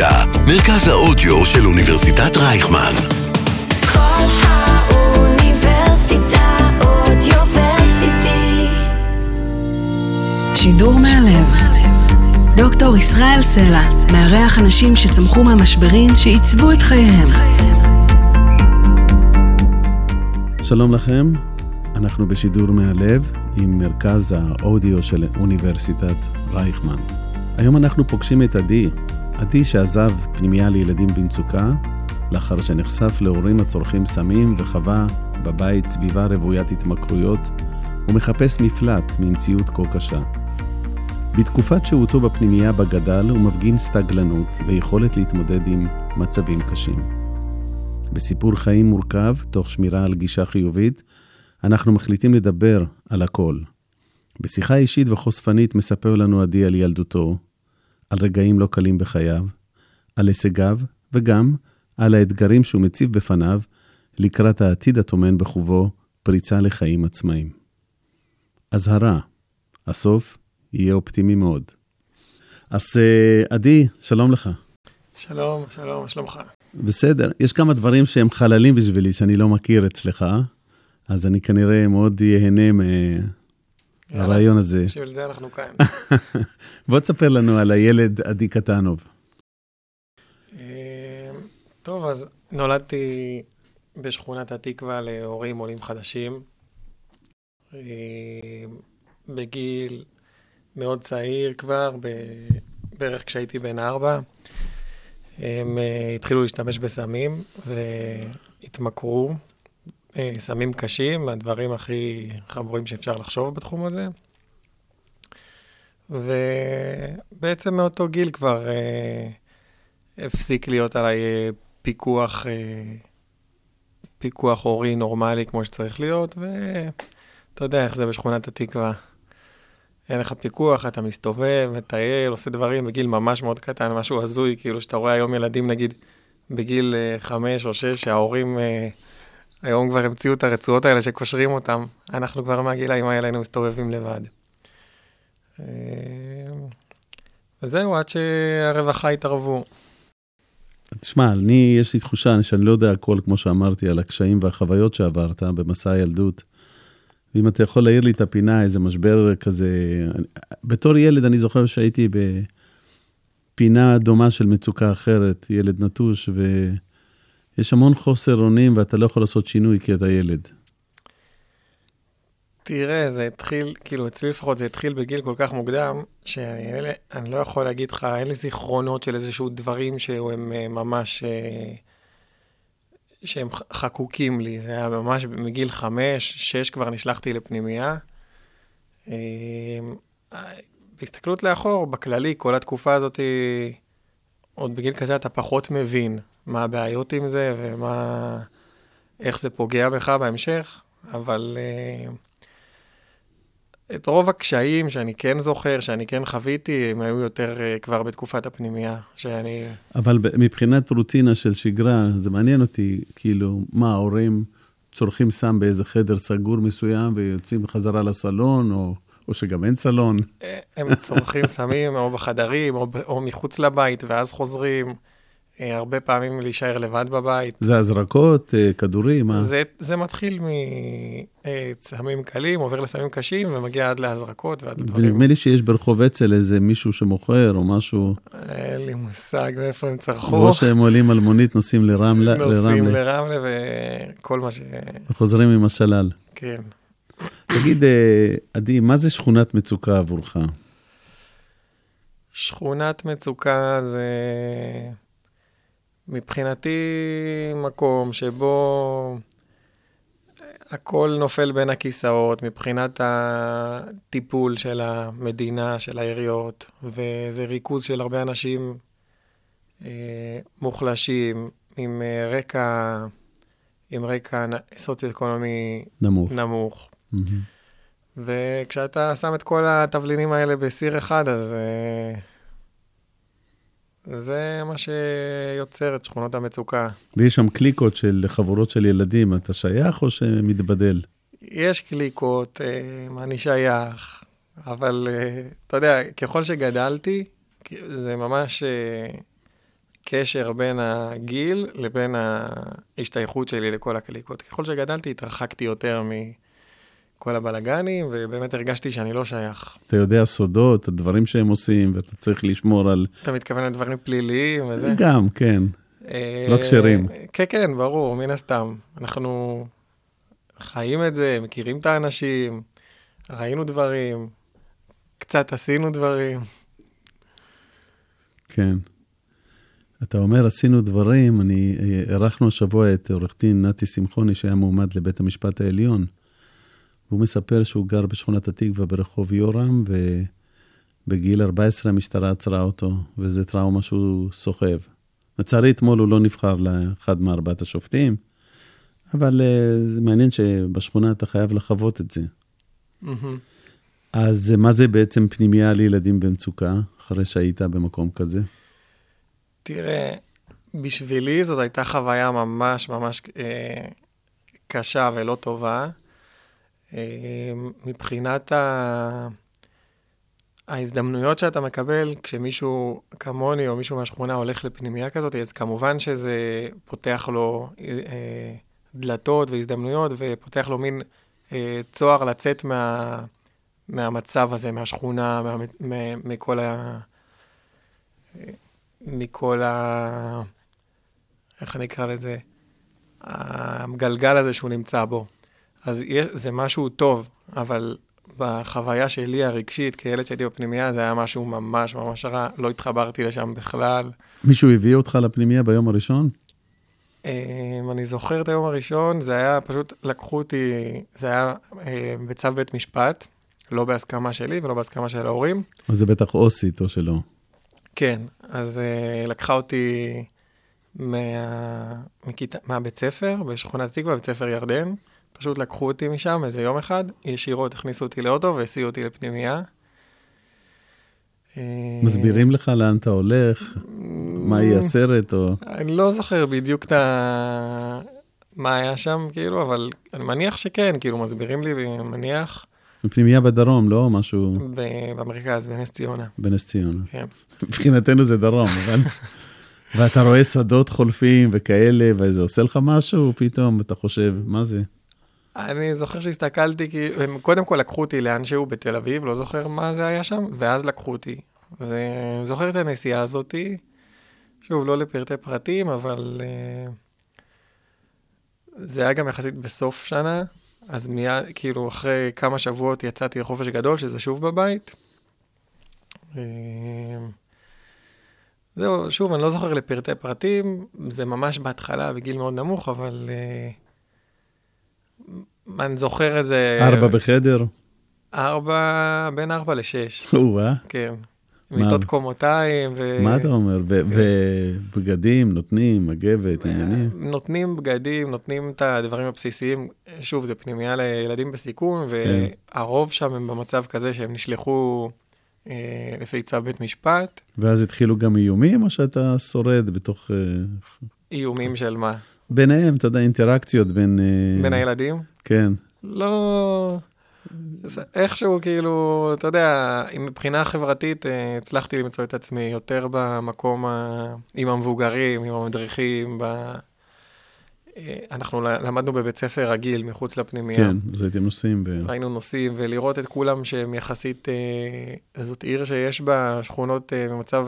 אוניברסיטה, מרכז האודיו של אוניברסיטת רייכמן. כל האוניברסיטה אודיוורסיטי. שידור מהלב. דוקטור ישראל סלע מארח אנשים שצמחו מהמשברים שעיצבו את חייהם. שלום לכם, אנחנו בשידור מהלב עם מרכז האודיו של אוניברסיטת רייכמן. היום אנחנו פוגשים את עדי, עדי שעזב פנימייה לילדים במצוקה, לאחר שנחשף להורים הצורכים סמים וחווה בבית סביבה רוויית התמכרויות, ומחפש מפלט ממציאות כה קשה. בתקופת שהותו בפנימייה בה גדל הוא מפגין סטגלנות ויכולת להתמודד עם מצבים קשים. בסיפור חיים מורכב, תוך שמירה על גישה חיובית, אנחנו מחליטים לדבר על הכל. בשיחה אישית וחושפנית מספר לנו עדי על ילדותו, על רגעים לא קלים בחייו, על הישגיו, וגם על האתגרים שהוא מציב בפניו לקראת העתיד הטומן בחובו פריצה לחיים עצמאיים. אזהרה, הסוף יהיה אופטימי מאוד. אז אה, עדי, שלום לך. שלום, שלום, שלומך? בסדר, יש כמה דברים שהם חללים בשבילי שאני לא מכיר אצלך, אז אני כנראה מאוד ייהנה מהרעיון הזה. בשביל זה אנחנו כאן. בוא תספר לנו על הילד עדי קטנוב. אה, טוב, אז נולדתי בשכונת התקווה להורים עולים חדשים. אה, בגיל מאוד צעיר כבר, בערך כשהייתי בן ארבע. הם אה, התחילו להשתמש בסמים והתמכרו. אה, סמים קשים, הדברים הכי חמורים שאפשר לחשוב בתחום הזה. ובעצם מאותו גיל כבר אה, הפסיק להיות עליי אה, פיקוח, אה, פיקוח הורי נורמלי כמו שצריך להיות, ואתה יודע איך זה בשכונת התקווה. אין לך פיקוח, אתה מסתובב, מטייל, עושה דברים בגיל ממש מאוד קטן, משהו הזוי, כאילו שאתה רואה היום ילדים, נגיד, בגיל אה, חמש או שש, שההורים אה, היום כבר המציאו את הרצועות האלה שקושרים אותם. אנחנו כבר מהגילאים האלה היינו מסתובבים לבד. אה, וזהו, עד שהרווחה התערבו. תשמע, אני, יש לי תחושה שאני לא יודע הכל, כמו שאמרתי, על הקשיים והחוויות שעברת במסע הילדות. ואם אתה יכול להעיר לי את הפינה, איזה משבר כזה... בתור ילד, אני זוכר שהייתי בפינה דומה של מצוקה אחרת, ילד נטוש, ויש המון חוסר אונים, ואתה לא יכול לעשות שינוי כי אתה ילד. תראה, זה התחיל, כאילו, אצלי לפחות זה התחיל בגיל כל כך מוקדם, שאני אני לא יכול להגיד לך, אין לי זיכרונות של איזשהו דברים שהם אה, ממש, אה, שהם חקוקים לי. זה היה ממש מגיל חמש, שש כבר נשלחתי לפנימייה. אה, בהסתכלות לאחור, בכללי, כל התקופה הזאת, עוד בגיל כזה אתה פחות מבין מה הבעיות עם זה ומה, איך זה פוגע בך בהמשך, אבל... אה, את רוב הקשיים שאני כן זוכר, שאני כן חוויתי, הם היו יותר uh, כבר בתקופת הפנימייה, שאני... אבל מבחינת רוטינה של שגרה, זה מעניין אותי, כאילו, מה, ההורים צורכים סם באיזה חדר סגור מסוים ויוצאים חזרה לסלון, או, או שגם אין סלון? אה, הם צורכים סמים או בחדרים או, או מחוץ לבית, ואז חוזרים. אה, הרבה פעמים להישאר לבד בבית. זה הזרקות, אה, כדורים, מה? זה, זה מתחיל מסמים קלים, עובר לסמים קשים, ומגיע עד להזרקות ועד לדברים. ונדמה לי שיש ברחוב אצל איזה מישהו שמוכר או משהו, אין לי מושג מאיפה הם צרכו. או שהם עולים על מונית, נוסעים לרמלה, נוסעים לרמלה לרמלה וכל מה ש... וחוזרים עם השלל. כן. תגיד, אה, עדי, מה זה שכונת מצוקה עבורך? שכונת מצוקה זה מבחינתי מקום שבו הכל נופל בין הכיסאות מבחינת הטיפול של המדינה, של העיריות, וזה ריכוז של הרבה אנשים אה, מוחלשים עם אה, רקע, עם רקע סוציו-אקונומי נמוך. נמוך. מהמם. וכשאתה שם את כל התבלינים האלה בסיר אחד, אז אה, זה מה שיוצר את שכונות המצוקה. ויש שם קליקות של חבורות של ילדים, אתה שייך או שמתבדל? יש קליקות, אה, אני שייך, אבל אה, אתה יודע, ככל שגדלתי, זה ממש... אה, קשר בין הגיל לבין ההשתייכות שלי לכל הקליקות. ככל שגדלתי, התרחקתי יותר מכל הבלגנים, ובאמת הרגשתי שאני לא שייך. אתה יודע סודות, הדברים שהם עושים, ואתה צריך לשמור על... אתה מתכוון לדברים פליליים וזה? גם, כן. אה, לא כשרים. כן, כן, ברור, מן הסתם. אנחנו חיים את זה, מכירים את האנשים, ראינו דברים, קצת עשינו דברים. כן. אתה אומר, עשינו דברים, אני, אה, אירחנו השבוע את עורך דין נתי שמחוני, שהיה מועמד לבית המשפט העליון. והוא מספר שהוא גר בשכונת התקווה ברחוב יורם, ובגיל 14 המשטרה עצרה אותו, וזו טראומה שהוא סוחב. לצערי, אתמול הוא לא נבחר לאחד מארבעת השופטים, אבל אה, זה מעניין שבשכונה אתה חייב לחוות את זה. מהמם. אז אה, מה זה בעצם פנימייה לילדים במצוקה, אחרי שהיית במקום כזה? תראה, בשבילי זאת הייתה חוויה ממש ממש אה, קשה ולא טובה. אה, מבחינת ה... ההזדמנויות שאתה מקבל כשמישהו כמוני או מישהו מהשכונה הולך לפנימייה כזאת, אז כמובן שזה פותח לו אה, אה, דלתות והזדמנויות ופותח לו מין אה, צוהר לצאת מה, מהמצב הזה, מהשכונה, מה, מה, מכל ה... מכל ה... איך אני אקרא לזה? הגלגל הזה שהוא נמצא בו. אז זה משהו טוב, אבל בחוויה שלי הרגשית, כילד שהייתי בפנימייה, זה היה משהו ממש ממש רע, לא התחברתי לשם בכלל. מישהו הביא אותך לפנימייה ביום הראשון? אם אני זוכר את היום הראשון, זה היה פשוט, לקחו אותי, זה היה אה, בצו בית משפט, לא בהסכמה שלי ולא בהסכמה של ההורים. אז זה בטח אוסית או שלא. כן, אז uh, לקחה אותי מה... מכיתה... מהבית ספר בשכונת התקווה, בית ספר ירדן. פשוט לקחו אותי משם איזה יום אחד, ישירות הכניסו אותי לאוטו והסיעו אותי לפנימייה. אה, מסבירים לך לאן אתה הולך, מה יהיה הסרט, או... אני לא זוכר בדיוק את ה... מה היה שם, כאילו, אבל אני מניח שכן, כאילו, מסבירים לי, אני מניח, בפנימייה בדרום, לא משהו במרכז, בנס ציונה. בנס ציונה. כן. מבחינתנו זה דרום, אבל... ואתה רואה שדות חולפים וכאלה, וזה עושה לך משהו, פתאום אתה חושב, מה זה? אני זוכר שהסתכלתי, כי הם קודם כל לקחו אותי לאנשהו בתל אביב, לא זוכר מה זה היה שם, ואז לקחו אותי. וזוכר את הנסיעה הזאתי, שוב, לא לפרטי פרטים, אבל uh, זה היה גם יחסית בסוף שנה, אז מיד, כאילו, אחרי כמה שבועות יצאתי לחופש גדול, שזה שוב בבית. אה, זהו, שוב, אני לא זוכר לפרטי פרטים, זה ממש בהתחלה, בגיל מאוד נמוך, אבל... Uh, אני זוכר את זה... ארבע בחדר? ארבע, בין ארבע לשש, או-אה, כן. מיטות קומותיים ו... מה אתה אומר? ו- ובגדים נותנים, מגבת, עניינים? נותנים בגדים, נותנים את הדברים הבסיסיים. שוב, זה פנימייה לילדים בסיכון, כן. והרוב שם הם במצב כזה שהם נשלחו אה, לפי צו בית משפט. ואז התחילו גם איומים, או שאתה שורד בתוך... אה, איומים של מה? ביניהם, אתה יודע, אינטראקציות בין... אה, בין הילדים? כן. לא... איכשהו, כאילו, אתה יודע, מבחינה חברתית אה, הצלחתי למצוא את עצמי יותר במקום ה... עם המבוגרים, עם המדריכים, ב... אה, אנחנו למדנו בבית ספר רגיל, מחוץ לפנימייה. כן, אז הייתם נוסעים ב... היינו נוסעים, ולראות את כולם שהם יחסית, אה, זאת עיר שיש בה שכונות במצב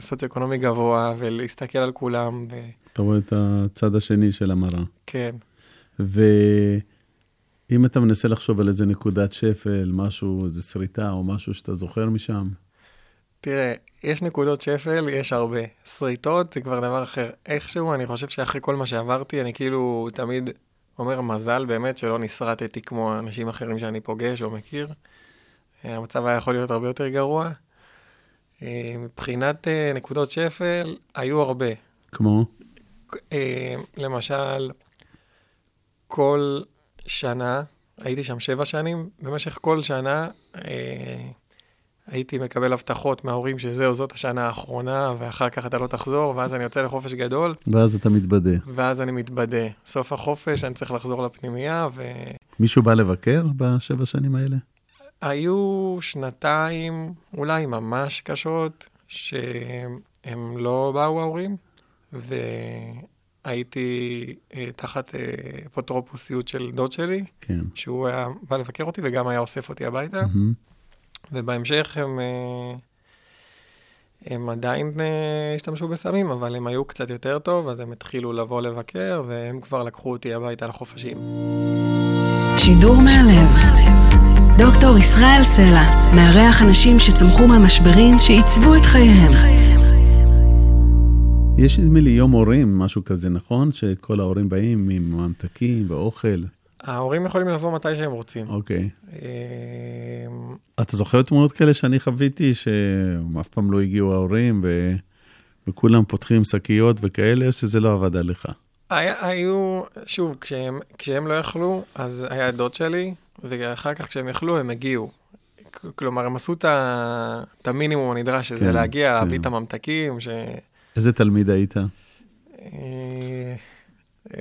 סוציו-אקונומי גבוה, ולהסתכל על כולם, אתה רואה את הצד השני של המראה. וכן. ואם אתה מנסה לחשוב על איזה נקודת שפל, משהו, איזה שריטה או משהו שאתה זוכר משם, תראה, יש נקודות שפל, יש הרבה. שריטות זה כבר דבר אחר. איכשהו, אני חושב שאחרי כל מה שעברתי, אני כאילו תמיד אומר מזל באמת שלא נסרטתי כמו אנשים אחרים שאני פוגש או מכיר. אה, המצב היה יכול להיות הרבה יותר גרוע. אה, מבחינת אה, נקודות שפל, היו הרבה. כמו? למשל, כל שנה, הייתי שם שבע שנים, במשך כל שנה אה, הייתי מקבל הבטחות מההורים שזהו, זאת השנה האחרונה, ואחר כך אתה לא תחזור, ואז אני יוצא לחופש גדול, ואז אתה מתבדה. ואז אני מתבדה. סוף החופש, אני צריך לחזור לפנימייה, מישהו בא לבקר בשבע שנים האלה? והיו שנתיים, אולי ממש קשות, שהם לא באו ההורים. והייתי אה, תחת אה, אפוטרופוסיות של דוד שלי, כן. שהוא היה בא לבקר אותי וגם היה אוסף אותי הביתה, מהמם. ובהמשך הם, אה, הם עדיין אה, השתמשו בסמים, אבל הם היו קצת יותר טוב, אז הם התחילו לבוא לבקר, והם כבר לקחו אותי הביתה לחופשים. שידור מהלב. דוקטור ישראל סלע מארח אנשים שצמחו מהמשברים שעיצבו את חייהם. יש נדמה לי יום הורים, משהו כזה, נכון? שכל ההורים באים עם ממתקים ואוכל. ההורים יכולים לבוא מתי שהם רוצים. אוקיי. אה, אתה זוכר תמונות כאלה שאני חוויתי, שאף פעם לא הגיעו ההורים, ו... וכולם פותחים שקיות וכאלה, או שזה לא עבד עליך? היה, היו, שוב, כשהם, כשהם לא יכלו, אז היה דוד שלי, ואחר כך כשהם יכלו, הם הגיעו. כלומר, הם עשו את המינימום הנדרש, שזה כן, להגיע, להביא כן. את הממתקים, ש... איזה תלמיד היית? אה,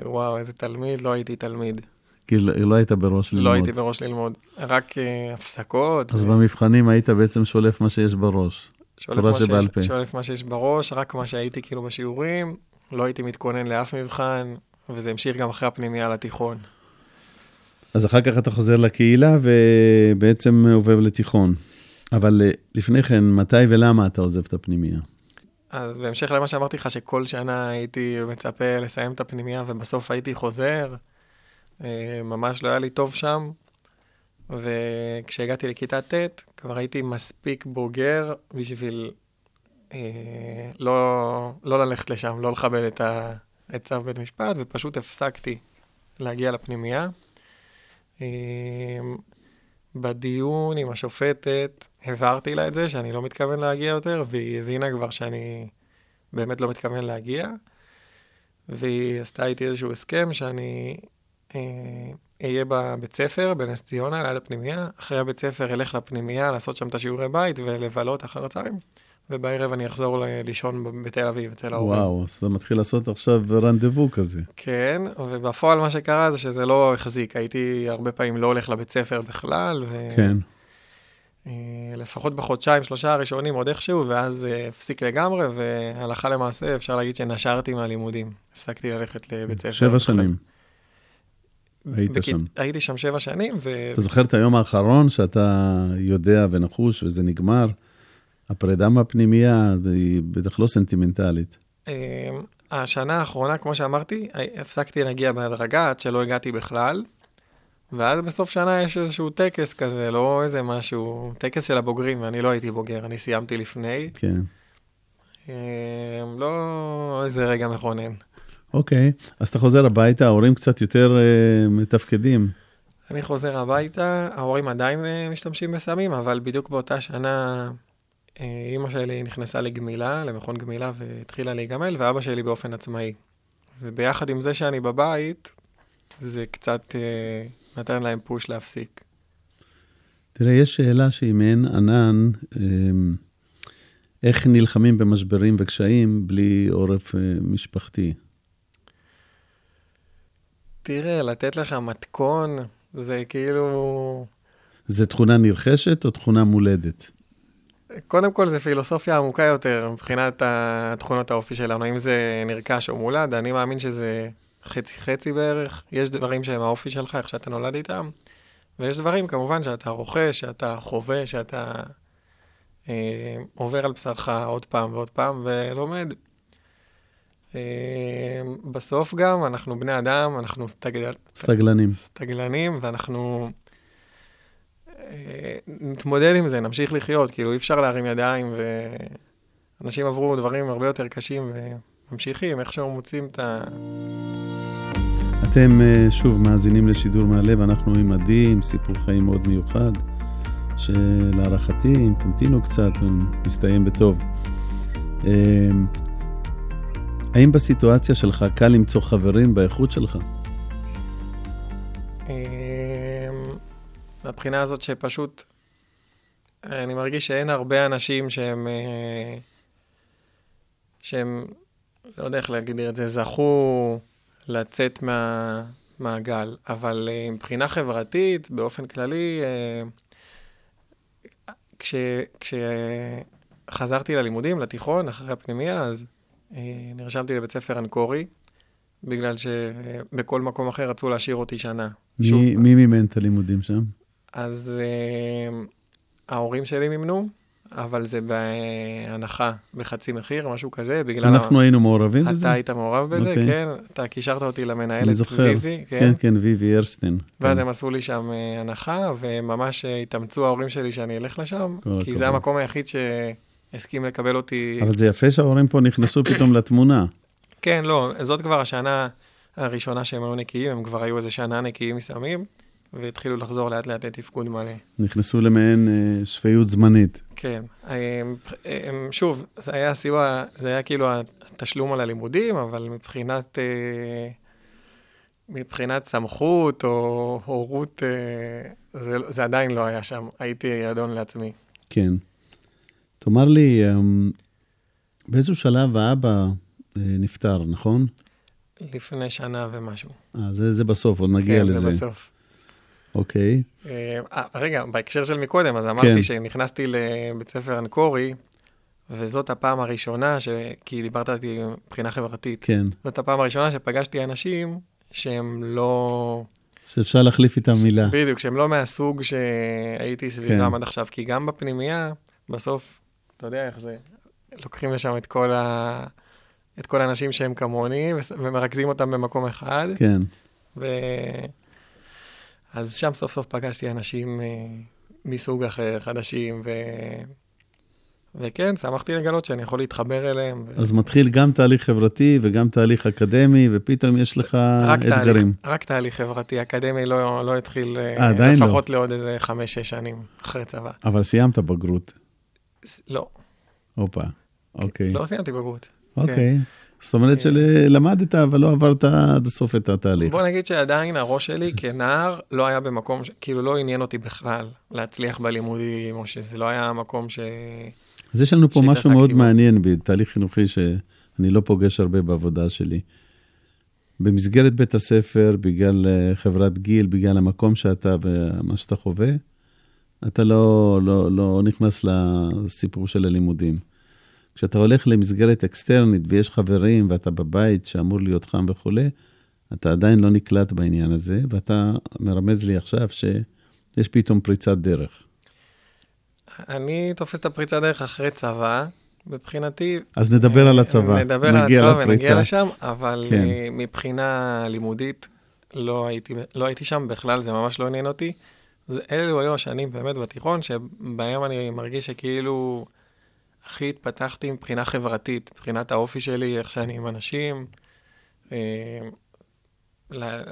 וואו, איזה תלמיד, לא הייתי תלמיד. כי לא לא היית בראש ללמוד. לא הייתי בראש ללמוד. רק אה, הפסקות. אז במבחנים היית בעצם שולף מה שיש בראש. שולף תורה מה שבעל פה. שולף מה שיש בראש, רק מה שהייתי כאילו בשיעורים, לא הייתי מתכונן לאף מבחן, וזה המשיך גם אחרי הפנימייה לתיכון. אז אחר כך אתה חוזר לקהילה ובעצם עובר לתיכון. אבל אה, לפני כן, מתי ולמה אתה עוזב את הפנימייה? אז בהמשך למה שאמרתי לך, שכל שנה הייתי מצפה לסיים את הפנימייה ובסוף הייתי חוזר, אה, ממש לא היה לי טוב שם. וכשהגעתי לכיתה ט', כבר הייתי מספיק בוגר בשביל אה, לא, לא ללכת לשם, לא לכבד את, ה, את צו בית משפט, ופשוט הפסקתי להגיע לפנימייה. אה, בדיון עם השופטת הבהרתי לה את זה, שאני לא מתכוון להגיע יותר, והיא הבינה כבר שאני באמת לא מתכוון להגיע. והיא עשתה איתי איזשהו הסכם שאני אה, אהיה בבית ספר בנס ציונה, ליד הפנימייה. אחרי הבית ספר אלך לפנימייה, לעשות שם את השיעורי בית ולבלות אחר הצהריים. ובערב אני אחזור לישון בתל אביב, אצל ההורים. וואו, אז אתה מתחיל לעשות עכשיו רנדבו כזה. כן, ובפועל מה שקרה זה שזה לא החזיק. הייתי הרבה פעמים לא הולך לבית ספר בכלל, ו... כן. אה, לפחות בחודשיים, שלושה הראשונים עוד איכשהו, ואז אה, הפסיק לגמרי, והלכה למעשה אפשר להגיד שנשרתי מהלימודים. הפסקתי ללכת לבית ספר. שבע. שנים. היית בכית- שם. הייתי שם שבע שנים, ו... אתה זוכר את היום האחרון שאתה יודע ונחוש וזה נגמר? הפרידה מהפנימייה היא בטח לא סנטימנטלית. אה, השנה האחרונה, כמו שאמרתי, אה, הפסקתי להגיע בהדרגה עד שלא הגעתי בכלל. ואז בסוף שנה יש איזשהו טקס כזה, לא איזה משהו, טקס של הבוגרים, ואני לא הייתי בוגר, אני סיימתי לפני. כן. אה, לא איזה רגע מכונן. אוקיי, אז אתה חוזר הביתה, ההורים קצת יותר אה, מתפקדים. אני חוזר הביתה, ההורים עדיין משתמשים בסמים, אבל בדיוק באותה שנה אימא שלי נכנסה לגמילה, למכון גמילה, והתחילה להיגמל, ואבא שלי באופן עצמאי. וביחד עם זה שאני בבית, זה קצת אה, נתן להם פוש להפסיק. תראה, יש שאלה שהיא מעין ענן, אה, איך נלחמים במשברים וקשיים בלי עורף אה, משפחתי? תראה, לתת לך מתכון, זה כאילו... זה תכונה נרכשת או תכונה מולדת? קודם כל זה פילוסופיה עמוקה יותר מבחינת התכונות האופי שלנו, אם זה נרכש או מולד, אני מאמין שזה חצי-חצי בערך. יש דברים שהם האופי שלך, איך שאתה נולד איתם, ויש דברים כמובן שאתה רוכש, שאתה חווה, שאתה אה, עובר על בשרך עוד פעם ועוד פעם ולומד. אה, בסוף גם אנחנו בני אדם, אנחנו סטגל... סטגלנים. סטגלנים, ואנחנו נתמודד עם זה, נמשיך לחיות, כאילו אי אפשר להרים ידיים, ואנשים עברו דברים הרבה יותר קשים וממשיכים, איכשהו מוצאים את ה... אתם אה, שוב מאזינים לשידור מהלב, אנחנו עם עדי, עם סיפור חיים מאוד מיוחד, שלהערכתי, אם תמתינו קצת, הוא מסתיים בטוב. אה, האם בסיטואציה שלך קל למצוא חברים באיכות שלך? אה, מהבחינה הזאת שפשוט, אני מרגיש שאין הרבה אנשים שהם, אה, שהם, לא יודע איך להגיד את זה, זכו לצאת מהמעגל, אבל אה, מבחינה חברתית, באופן כללי, אה, כש, כשחזרתי ללימודים, לתיכון, אחרי הפנימייה, אז אה, נרשמתי לבית ספר אנקורי, בגלל שבכל מקום אחר רצו להשאיר אותי שנה. שוב, מי, מי מימן את הלימודים שם? אז אה, ההורים שלי מימנו, אבל זה בהנחה, בחצי מחיר, משהו כזה, בגלל... אנחנו היינו מעורבים בזה? אתה היית מעורב בזה, אוקיי. כן, אתה קישרת אותי למנהלת. ויבי, כן, כן, ויבי הרשטיין. ואז כן. הם עשו לי שם אה, הנחה, וממש אה, התאמצו ההורים שלי שאני אלך לשם, כל כי הכבוד. זה המקום היחיד שהסכים לקבל אותי. אבל זה יפה שההורים פה נכנסו פתאום לתמונה. כן, לא, זאת כבר השנה הראשונה שהם היו נקיים, הם כבר היו איזה שנה נקיים מסמים, והתחילו לחזור לאט לאט לתפקוד מלא. נכנסו למעין אה, שפיות זמנית. כן, שוב, זה היה סיוע, זה היה כאילו התשלום על הלימודים, אבל מבחינת, אה, מבחינת סמכות או הורות, אה, זה, זה עדיין לא היה שם. הייתי אדון לעצמי. כן. תאמר לי, אמ, באיזשהו שלב האבא אה, נפטר, נכון? לפני שנה ומשהו. אה, זה, זה בסוף, עוד נגיע כן, לזה. זה בסוף. אוקיי. אה, אה, רגע, בהקשר של מקודם, אז אמרתי כן. שנכנסתי לבית ספר אנקורי, וזאת הפעם הראשונה, ש... כי דיברת איתי מבחינה חברתית, כן. זאת הפעם הראשונה שפגשתי אנשים שהם לא... שאפשר להחליף איתם מילה. בדיוק, שהם לא מהסוג שהייתי סביבם כן. עד עכשיו, כי גם בפנימייה, בסוף, אתה יודע איך זה, לוקחים לשם את כל, ה... את כל האנשים שהם כמוני, ומרכזים אותם במקום אחד, כן. ו... אז שם סוף סוף פגשתי אנשים אה, מסוג אחר, חדשים, ו... וכן, שמחתי לגלות שאני יכול להתחבר אליהם. ו... אז מתחיל גם תהליך חברתי וגם תהליך אקדמי, ופתאום יש לך רק תהליך, אתגרים. רק תהליך חברתי, אקדמי לא, לא התחיל אה, אה, עדיין לא. לפחות לעוד איזה חמש-שש שנים אחרי צבא. אבל סיימת בגרות. לא, הופה. אוקיי. לא סיימתי בגרות. אוקיי. זאת אומרת שלמדת, אבל לא עברת עד הסוף את התהליך. בוא נגיד שעדיין הראש שלי כנער לא היה במקום, ש... כאילו לא עניין אותי בכלל להצליח בלימודים, או שזה לא היה מקום ש... אז יש לנו פה משהו מאוד בו. מעניין בתהליך חינוכי שאני לא פוגש הרבה בעבודה שלי. במסגרת בית הספר, בגלל אה, חברת גיל, בגלל המקום שאתה ומה שאתה חווה, אתה לא, לא, לא נכנס לסיפור של הלימודים. כשאתה הולך למסגרת אקסטרנית ויש חברים ואתה בבית שאמור להיות חם וכולי, אתה עדיין לא נקלט בעניין הזה, ואתה מרמז לי עכשיו שיש פתאום פריצת דרך. אני תופס את הפריצה דרך אחרי צבא, מבחינתי. אז נדבר על אה, הצבא, נדבר על הצבא לפריצה. ונגיע לשם, אבל כן. אה, מבחינה לימודית לא הייתי, לא הייתי שם בכלל, זה ממש לא עניין אותי. זה, אלו היו השנים באמת בתיכון, שבהם אני מרגיש שכאילו הכי התפתחתי מבחינה חברתית, מבחינת האופי שלי, איך שאני עם אנשים. אה,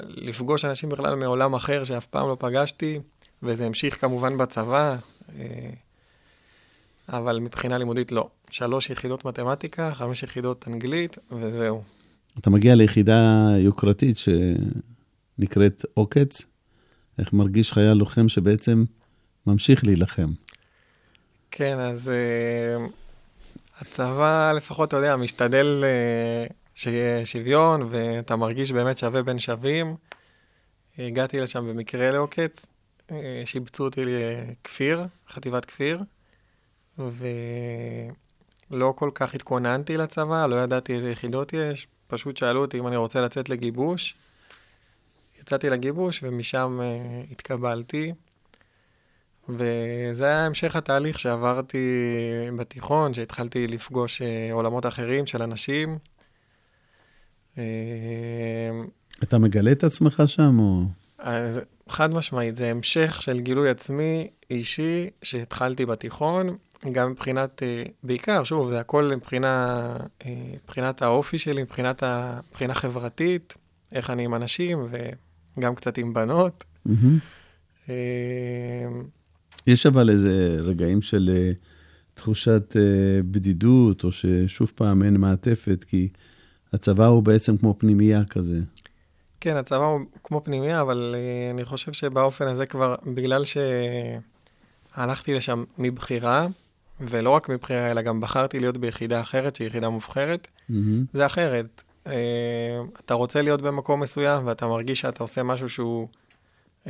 לפגוש אנשים בכלל מעולם אחר שאף פעם לא פגשתי, וזה המשיך כמובן בצבא, אה, אבל מבחינה לימודית לא. שלוש יחידות מתמטיקה, חמש יחידות אנגלית, וזהו. אתה מגיע ליחידה יוקרתית שנקראת עוקץ, איך מרגיש חייל לוחם שבעצם ממשיך להילחם. כן, אז uh, הצבא לפחות, אתה יודע, משתדל uh, שיהיה שוויון, ואתה מרגיש באמת שווה בין שווים. הגעתי לשם במקרה לעוקץ, uh, שיבצו אותי לכפיר, חטיבת כפיר, ולא כל כך התכוננתי לצבא, לא ידעתי איזה יחידות יש, פשוט שאלו אותי אם אני רוצה לצאת לגיבוש. יצאתי לגיבוש, ומשם uh, התקבלתי. וזה היה המשך התהליך שעברתי בתיכון, שהתחלתי לפגוש אה, עולמות אחרים של אנשים. אה, אתה מגלה את עצמך שם, או... אז חד משמעית, זה המשך של גילוי עצמי אישי שהתחלתי בתיכון, גם מבחינת, אה, בעיקר, שוב, זה הכל מבחינה, מבחינת האופי שלי, מבחינת ה, מבחינה חברתית, איך אני עם אנשים וגם קצת עם בנות. מהמם. אה, יש אבל איזה רגעים של אה, תחושת אה, בדידות, או ששוב פעם אין מעטפת, כי הצבא הוא בעצם כמו פנימייה כזה. כן, הצבא הוא כמו פנימיה, אבל uh, אני חושב שבאופן הזה כבר, בגלל שהלכתי לשם מבחירה, ולא רק מבחירה, אלא גם בחרתי להיות ביחידה אחרת, שהיא יחידה מובחרת, מהמם. זה אחרת. Uh, אתה רוצה להיות במקום מסוים, ואתה מרגיש שאתה עושה משהו שהוא... Uh,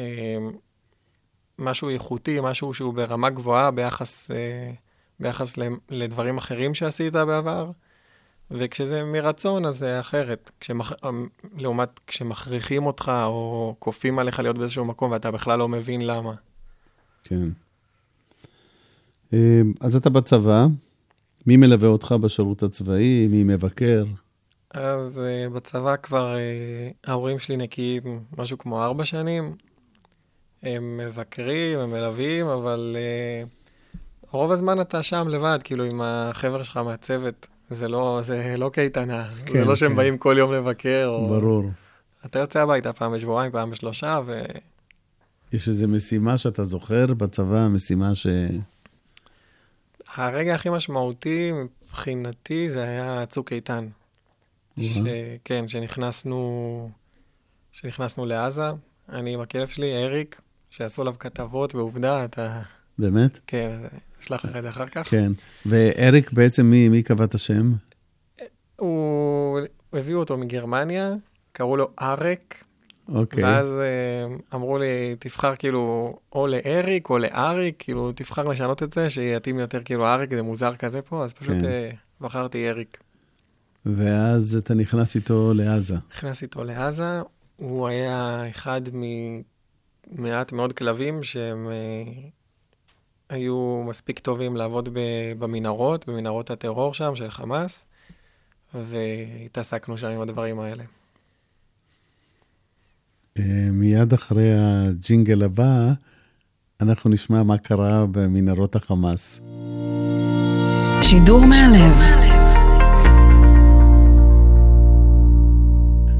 משהו איכותי, משהו שהוא ברמה גבוהה ביחס, uh, ביחס לדברים אחרים שעשית בעבר, וכשזה מרצון, אז זה אחרת. כשמח... לעומת כשמכריחים אותך, או כופים עליך להיות באיזשהו מקום, ואתה בכלל לא מבין למה. כן. אה, אז אתה בצבא, מי מלווה אותך בשירות הצבאי? מי מבקר? אז uh, בצבא כבר uh, ההורים שלי נקיים משהו כמו ארבע שנים. הם מבקרים, הם מלווים, אבל uh, רוב הזמן אתה שם לבד, כאילו עם החבר'ה שלך מהצוות. זה לא, זה לא קייטנה, כן, זה לא שהם כן. באים כל יום לבקר. או... ברור. אתה יוצא הביתה פעם בשבועיים, פעם בשלושה, ו... יש איזו משימה שאתה זוכר בצבא, משימה ש... הרגע הכי משמעותי מבחינתי זה היה צוק איתן. ש... כן, שנכנסנו, שנכנסנו לעזה, אני עם הכלב שלי, אריק, שעשו עליו כתבות ועובדה, אתה... באמת? כן, אשלח לך את זה אחר כך. כן. ואריק בעצם, מי, מי קבע את השם? הוא... הביאו אותו מגרמניה, קראו לו ארק, אוקיי. ואז אה, אמרו לי, תבחר כאילו או לאריק או לאריק, כאילו תבחר לשנות את זה, שיתאים יותר כאילו אריק, זה מוזר כזה פה, אז פשוט כן. אה, בחרתי אריק. ואז אתה נכנס איתו לעזה. נכנס איתו לעזה, הוא היה אחד ממעט מאוד כלבים שהם אה, היו מספיק טובים לעבוד במנהרות, במנהרות הטרור שם של חמאס, והתעסקנו שם עם הדברים האלה. אה, מיד אחרי הג'ינגל הבא, אנחנו נשמע מה קרה במנהרות החמאס. שידור מהלב.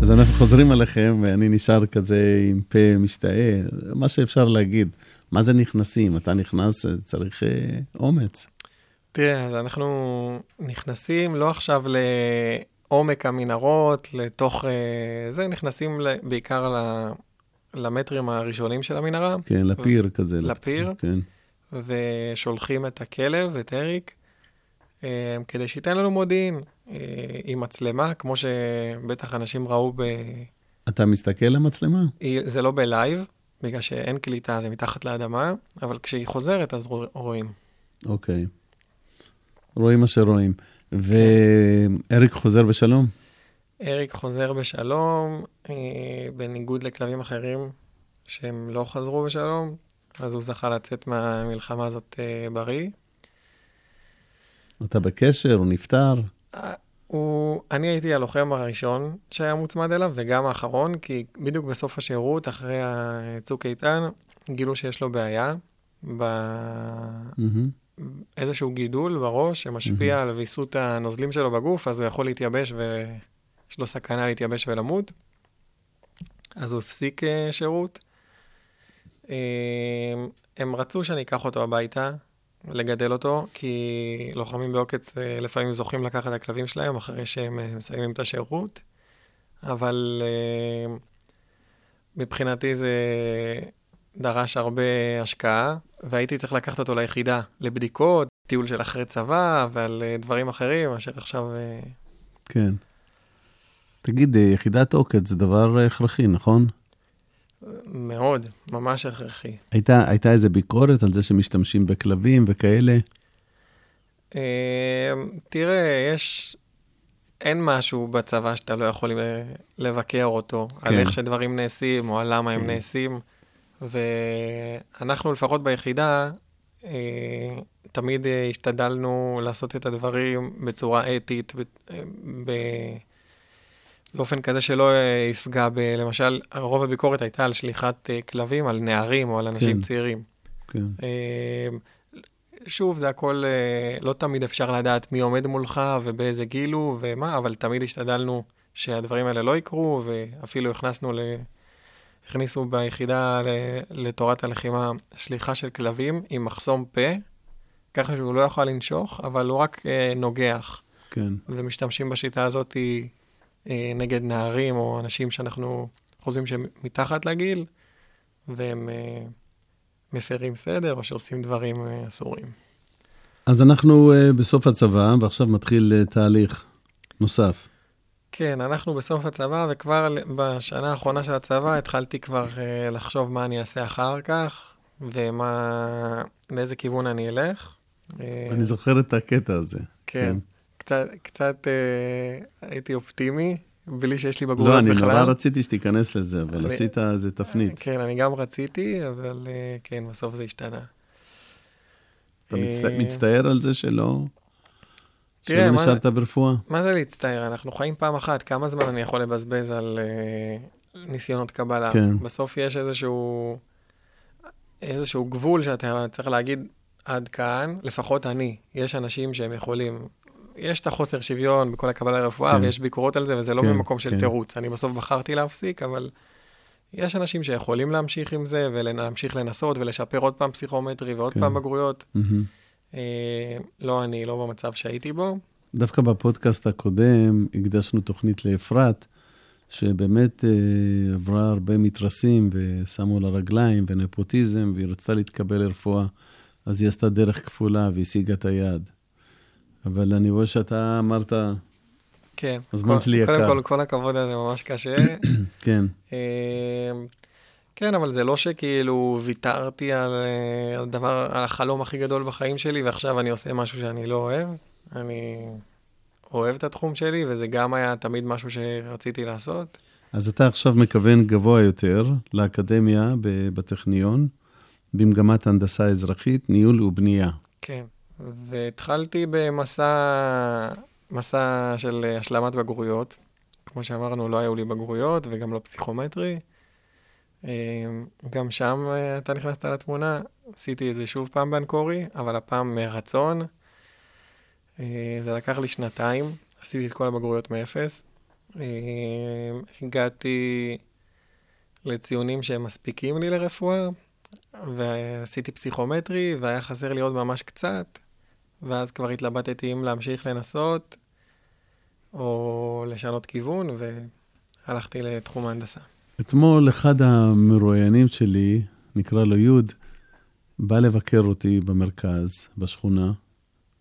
אז אנחנו חוזרים עליכם, ואני נשאר כזה עם פה משתאה, מה שאפשר להגיד. מה זה נכנסים? אתה נכנס, צריך אה, אומץ. תראה, אז אנחנו נכנסים לא עכשיו לעומק המנהרות, לתוך... אה, זה, נכנסים בעיקר ל- למטרים הראשונים של המנהרה. כן, לפיר כזה. לפיר? כן. ושולחים את הכלב, את אריק, אה, כדי שייתן לנו מודיעין עם מצלמה, כמו שבטח אנשים ראו ב... אתה מסתכל למצלמה? זה לא בלייב, בגלל שאין קליטה, זה מתחת לאדמה, אבל כשהיא חוזרת אז רוא- רואים. אוקיי. רואים מה שרואים. ואריק חוזר בשלום? אריק חוזר בשלום, אה, בניגוד לכלבים אחרים שהם לא חזרו בשלום, אז הוא זכה לצאת מהמלחמה הזאת אה, בריא. אתה בקשר? הוא נפטר? הוא, אני הייתי הלוחם הראשון שהיה מוצמד אליו, וגם האחרון, כי בדיוק בסוף השירות, אחרי צוק איתן, גילו שיש לו בעיה. באיזשהו גידול בראש שמשפיע על ויסות הנוזלים שלו בגוף, אז הוא יכול להתייבש ויש לו סכנה להתייבש ולמות. אז הוא הפסיק אה, שירות. אה, הם רצו שאני אקח אותו הביתה, לגדל אותו, כי לוחמים בעוקץ אה, לפעמים זוכים לקחת את הכלבים שלהם אחרי שהם אה, מסיימים את השירות, אבל אה, מבחינתי זה דרש הרבה השקעה, והייתי צריך לקחת אותו ליחידה, לבדיקות, טיול של אחרי צבא ועל דברים אחרים, אשר עכשיו... כן. תגיד, יחידת עוקץ זה דבר הכרחי, נכון? מאוד, ממש הכרחי. הייתה, הייתה איזה ביקורת על זה שמשתמשים בכלבים וכאלה? אה, תראה, יש... אין משהו בצבא שאתה לא יכול לבקר אותו, כן. על. איך שדברים נעשים או על למה הם כן. נעשים. ואנחנו לפחות ביחידה, אה, תמיד אה, השתדלנו לעשות את הדברים בצורה אתית, ב, אה, ב, באופן כזה שלא אה, יפגע ב... למשל, רוב הביקורת הייתה על שליחת אה, כלבים, על נערים או על אנשים כן. צעירים. כן. אה, שוב, זה הכל, לא תמיד אפשר לדעת מי עומד מולך ובאיזה גיל הוא ומה, אבל תמיד השתדלנו שהדברים האלה לא יקרו, ואפילו הכנסנו ל... הכניסו ביחידה לתורת הלחימה שליחה של כלבים עם מחסום פה, ככה שהוא לא יכול לנשוך, אבל הוא רק נוגח. כן. ומשתמשים בשיטה הזאת נגד נערים או אנשים שאנחנו חושבים שהם מתחת לגיל, והם אה, מפרים סדר או שעושים דברים אה, אסורים. אז אנחנו בסוף הצבא, ועכשיו מתחיל תהליך נוסף. כן, אנחנו בסוף הצבא, וכבר בשנה האחרונה של הצבא התחלתי כבר אה, לחשוב מה אני אעשה אחר כך, ומה, לאיזה כיוון אני אלך. אה, אני זוכר את הקטע הזה. כן. קצת, קצת אה, הייתי אופטימי, בלי שיש לי בגרויות לא, אני בכלל. נורא רציתי שתיכנס לזה, אבל אני- עשית איזה תפנית. כן, אני גם רציתי, אבל אה, כן, בסוף זה השתנה. אתה מצט- אה, מצטער על זה שלא... תראה, שלא נשארת ברפואה? מה זה להצטער? אנחנו חיים פעם אחת, כמה זמן אני יכול לבזבז על אה, ניסיונות קבלה? כן. בסוף יש איזשהו, איזשהו גבול שאתה צריך להגיד, עד כאן, לפחות אני. יש אנשים שהם יכולים. יש את החוסר שוויון בכל הקבלה לרפואה, כן. ויש ביקורות על זה, וזה לא כן, ממקום של כן. תירוץ. אני בסוף בחרתי להפסיק, אבל יש אנשים שיכולים להמשיך עם זה, ולהמשיך לנסות ולשפר עוד פעם פסיכומטרי ועוד כן. פעם בגרויות. מהמם. אה, לא אני, לא במצב שהייתי בו. דווקא בפודקאסט הקודם הקדשנו תוכנית לאפרת, שבאמת אה, עברה הרבה מתרסים ושמו לה רגליים ונפוטיזם, והיא רצתה להתקבל לרפואה, אז היא עשתה דרך כפולה והשיגה את היעד. אבל אני רואה שאתה אמרת, כן. הזמן כל- שלי יקר. קודם כל, כל הכבוד הזה ממש קשה. כן, אה, כן, אבל זה לא שכאילו ויתרתי על, אה, על דבר, על החלום הכי גדול בחיים שלי, ועכשיו אני עושה משהו שאני לא אוהב. אני אוהב את התחום שלי, וזה גם היה תמיד משהו שרציתי לעשות. אז אתה עכשיו מכוון גבוה יותר לאקדמיה בטכניון, במגמת הנדסה אזרחית, ניהול ובנייה. כן. והתחלתי במסע מסע של השלמת בגרויות. כמו שאמרנו, לא היו לי בגרויות וגם לא פסיכומטרי. אה, גם שם אה, אתה נכנסת לתמונה, עשיתי את זה שוב פעם באנקורי, אבל הפעם מרצון. אה, זה לקח לי שנתיים, עשיתי את כל הבגרויות מאפס. אה, הגעתי לציונים שהם מספיקים לי לרפואה, ועשיתי פסיכומטרי, והיה חסר לי עוד ממש קצת, ואז כבר התלבטתי אם להמשיך לנסות, או לשנות כיוון, והלכתי לתחום ההנדסה. אתמול אחד המרואיינים שלי, נקרא לו יוד, בא לבקר אותי במרכז, בשכונה,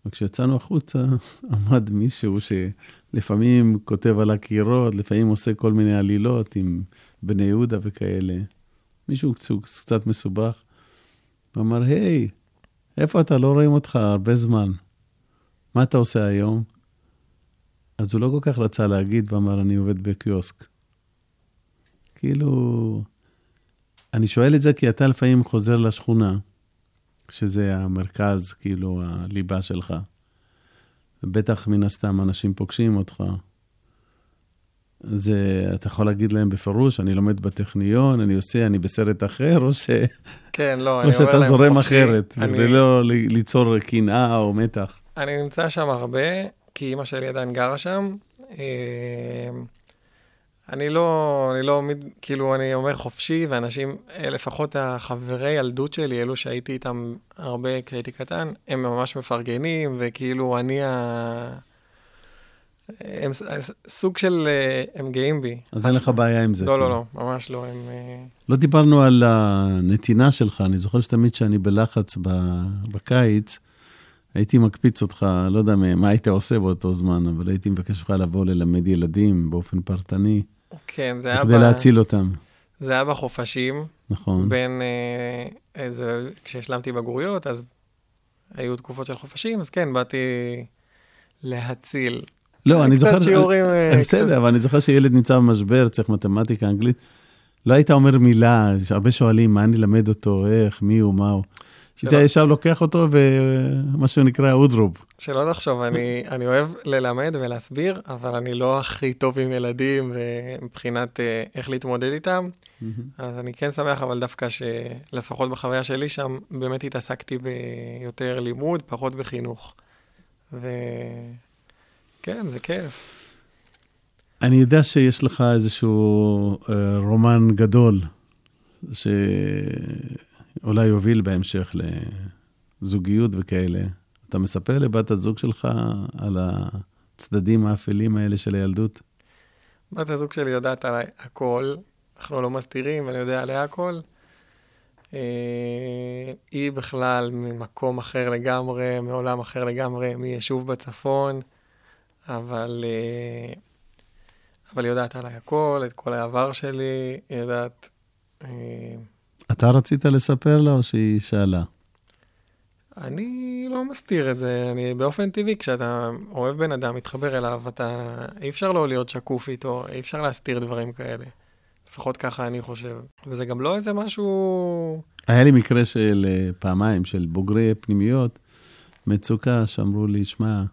וכשיצאנו החוצה, עמד מישהו שלפעמים כותב על הקירות, לפעמים עושה כל מיני עלילות עם בני יהודה וכאלה. מישהו קצת, מסובך. הוא אמר, היי, איפה אתה? לא רואים אותך הרבה זמן. מה אתה עושה היום? אז הוא לא כל כך רצה להגיד, ואמר, אני עובד בקיוסק. כאילו, אני שואל את זה כי אתה לפעמים חוזר לשכונה, שזה המרכז, כאילו, הליבה שלך. ובטח מן הסתם אנשים פוגשים אותך. זה, אתה יכול להגיד להם בפירוש, אני לומד בטכניון, אני עושה, אני בסרט אחר, או, ש... כן, לא, או שאתה זורם חופשי, אחרת, אני- כדי לא ליצור קנאה או מתח. אני נמצא שם הרבה, כי אימא שלי עדיין גרה שם. אה, אני לא, אני לא, כאילו, אני אומר חופשי, ואנשים, אה, לפחות החברי ילדות שלי, אלו שהייתי איתם הרבה כשהייתי קטן, הם ממש מפרגנים, וכאילו, אני ה... הם ס- סוג של, אה, הם גאים בי. אז אין לך בעיה עם זה. לא, לא, כאילו. לא, ממש לא, הם... אה, לא דיברנו על הנתינה שלך, אני זוכר שתמיד כשאני בלחץ בקיץ, הייתי מקפיץ אותך, לא יודע מה היית עושה באותו זמן, אבל הייתי מבקש ממך לבוא ללמד ילדים באופן פרטני, כן, זה היה, כדי. להציל אותם, זה היה בחופשים, נכון? בין אה, איזה, כשהשלמתי בגרויות, אז היו תקופות של חופשים, אז כן, באתי להציל. לא, אני קצת זוכר... שיעורים, אה, אני- בסדר, אבל אני זוכר שילד נמצא במשבר, צריך מתמטיקה, אנגלית. לא היית אומר מילה, הרבה שואלים, מה אני אלמד אותו, איך, מי הוא, מה הוא. היית ישר לוקח אותו ומה שנקרא אודרוב. שלא תחשוב, אני, אני אוהב ללמד ולהסביר, אבל אני לא הכי טוב עם ילדים מבחינת אה, איך להתמודד איתם. אז אני כן שמח, אבל דווקא שלפחות בחוויה שלי שם, באמת התעסקתי ביותר לימוד, פחות בחינוך. וכן, זה כיף. אני יודע שיש לך איזשהו אה, רומן גדול, שאולי יוביל בהמשך לזוגיות וכאלה. אתה מספר לבת הזוג שלך על הצדדים האפלים האלה של הילדות? בת הזוג שלי יודעת עליי הכל, אנחנו לא מסתירים, ואני יודע עליה הכל. אה, היא בכלל ממקום אחר לגמרי, מעולם אחר לגמרי, מיישוב בצפון, אבל, אה, אבל היא יודעת עליי הכל, את כל העבר שלי, היא יודעת... אה, אתה רצית לספר לה או שהיא שאלה? אני לא מסתיר את זה, אני באופן טבעי, כשאתה אוהב בן אדם, מתחבר אליו, אתה... אי אפשר לא להיות שקוף איתו, אי אפשר להסתיר דברים כאלה. לפחות ככה אני חושב. וזה גם לא איזה משהו... היה לי מקרה של אה, פעמיים, של בוגרי פנימיות, מצוקה, שאמרו לי, שמע,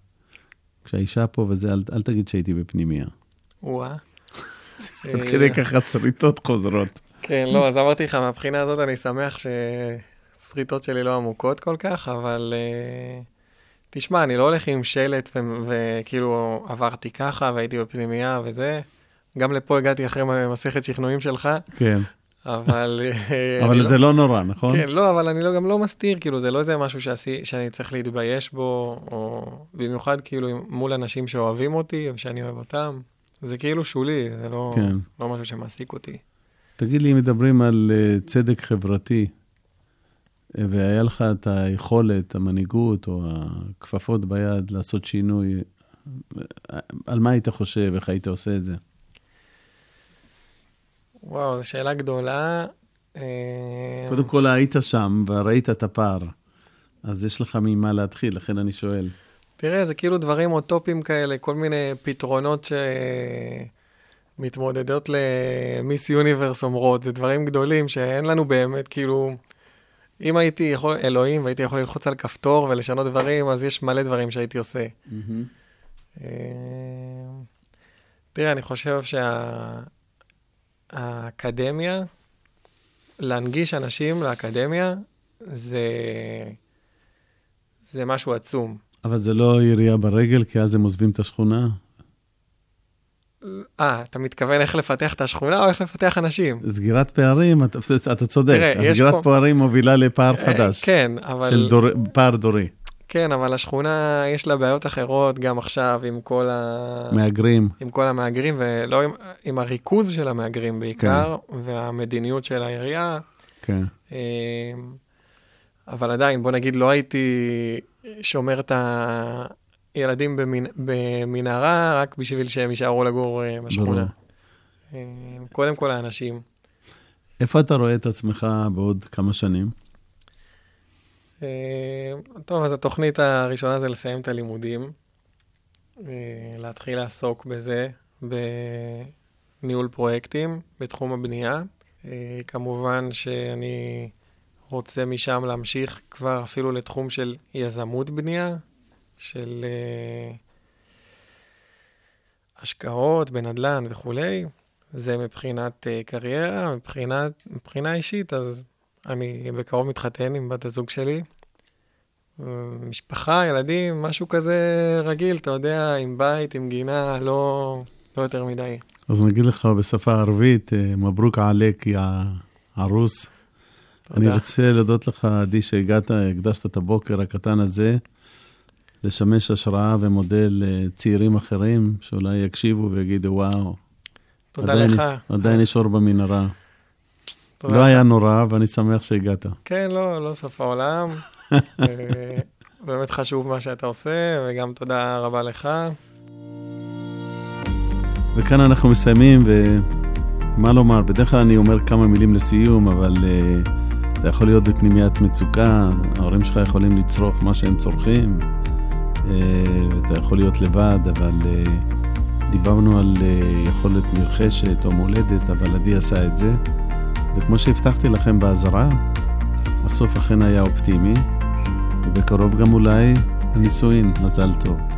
כשהאישה פה וזה, אל, אל תגיד שהייתי בפנימייה. וואה. עד כדי ככה שריטות חוזרות. כן, לא, אז אמרתי לך, מהבחינה הזאת אני שמח ששריטות שלי לא עמוקות כל כך, אבל uh, תשמע, אני לא הולך עם שלט ו- וכאילו עברתי ככה והייתי בפנימייה וזה. גם לפה הגעתי אחרי מסכת שכנועים שלך, כן. אבל... אה, אבל אני זה לא נורא, נכון? כן, לא, אבל אני לא, גם לא מסתיר, כאילו, זה לא איזה משהו שעשי, שאני צריך להתבייש בו, או במיוחד כאילו מול אנשים שאוהבים אותי ושאני אוהב אותם. זה כאילו שולי, זה לא, כן. לא משהו שמעסיק אותי. תגיד לי, אם מדברים על אה, צדק חברתי, אה, והיה לך את היכולת, המנהיגות או הכפפות ביד לעשות שינוי, על מה היית חושב, איך היית עושה את זה? וואו, זו שאלה גדולה. אה, קודם כל, היית שם וראית את הפער, אז יש לך ממה להתחיל, לכן אני שואל. תראה, זה כאילו דברים אוטופיים כאלה, כל מיני פתרונות שמתמודדות למיס יוניברס אומרות, זה דברים גדולים שאין לנו באמת, כאילו, אם הייתי יכול, אלוהים, והייתי יכול ללחוץ על כפתור ולשנות דברים, אז יש מלא דברים שהייתי עושה. אה, תראה, אני חושב שהאקדמיה, להנגיש אנשים לאקדמיה, זה, זה משהו עצום. אבל זה לא ירייה ברגל, כי אז הם עוזבים את השכונה. אה, אתה מתכוון איך לפתח את השכונה או איך לפתח אנשים? סגירת פערים, אתה, אתה צודק, תראה, יש סגירת פה- פערים מובילה לפער אה, חדש, כן, אבל... של דור, פער דורי, כן, אבל השכונה, יש לה בעיות אחרות גם עכשיו עם כל, ה... מהגרים. עם כל המהגרים, ולא עם, עם הריכוז של המהגרים בעיקר, והמדיניות של העירייה. כן. אה, אבל עדיין, בוא נגיד, לא הייתי שומר את הילדים במנ... במנהרה רק בשביל שהם יישארו לגור אה, בשכונה. ברור. אה, קודם כל האנשים. איפה אתה רואה את עצמך בעוד כמה שנים? אה, טוב, אז התוכנית הראשונה זה לסיים את הלימודים, אה, להתחיל לעסוק בזה, בניהול פרויקטים בתחום הבנייה. אה, כמובן שאני רוצה משם להמשיך כבר אפילו לתחום של יזמות בנייה, של השקעות בנדל"ן וכולי. זה מבחינת קריירה, מבחינת, מבחינה אישית, אז אני בקרוב מתחתן עם בת הזוג שלי. אה, משפחה, ילדים, משהו כזה רגיל, אתה יודע, עם בית, עם גינה, לא, לא יותר מדי. אז נגיד לך בשפה הערבית, אה, מברוק עלק, יא ערוס. אני תודה. רוצה להודות לך, עדי, שהגעת, הקדשת את הבוקר הקטן הזה, לשמש השראה ומודל לצעירים אחרים, שאולי יקשיבו ויגידו, וואו, תודה עדיין לך. יש, עדיין יש אור במנהרה. לא. היה נורא, ואני שמח שהגעת. כן, לא, לא סוף העולם. אה, באמת חשוב מה שאתה עושה, וגם תודה רבה לך. וכאן אנחנו מסיימים, ומה לומר, בדרך כלל אני אומר כמה מילים לסיום, אבל uh, אתה יכול להיות בפנימיית מצוקה, ההורים שלך יכולים לצרוך מה שהם צורכים, uh, אתה יכול להיות לבד, אבל uh, דיברנו על uh, יכולת נרכשת או מולדת, אבל עדי עשה את זה, וכמו שהבטחתי לכם באזהרה, הסוף אכן היה אופטימי, ובקרוב גם אולי הנישואין, מזל טוב.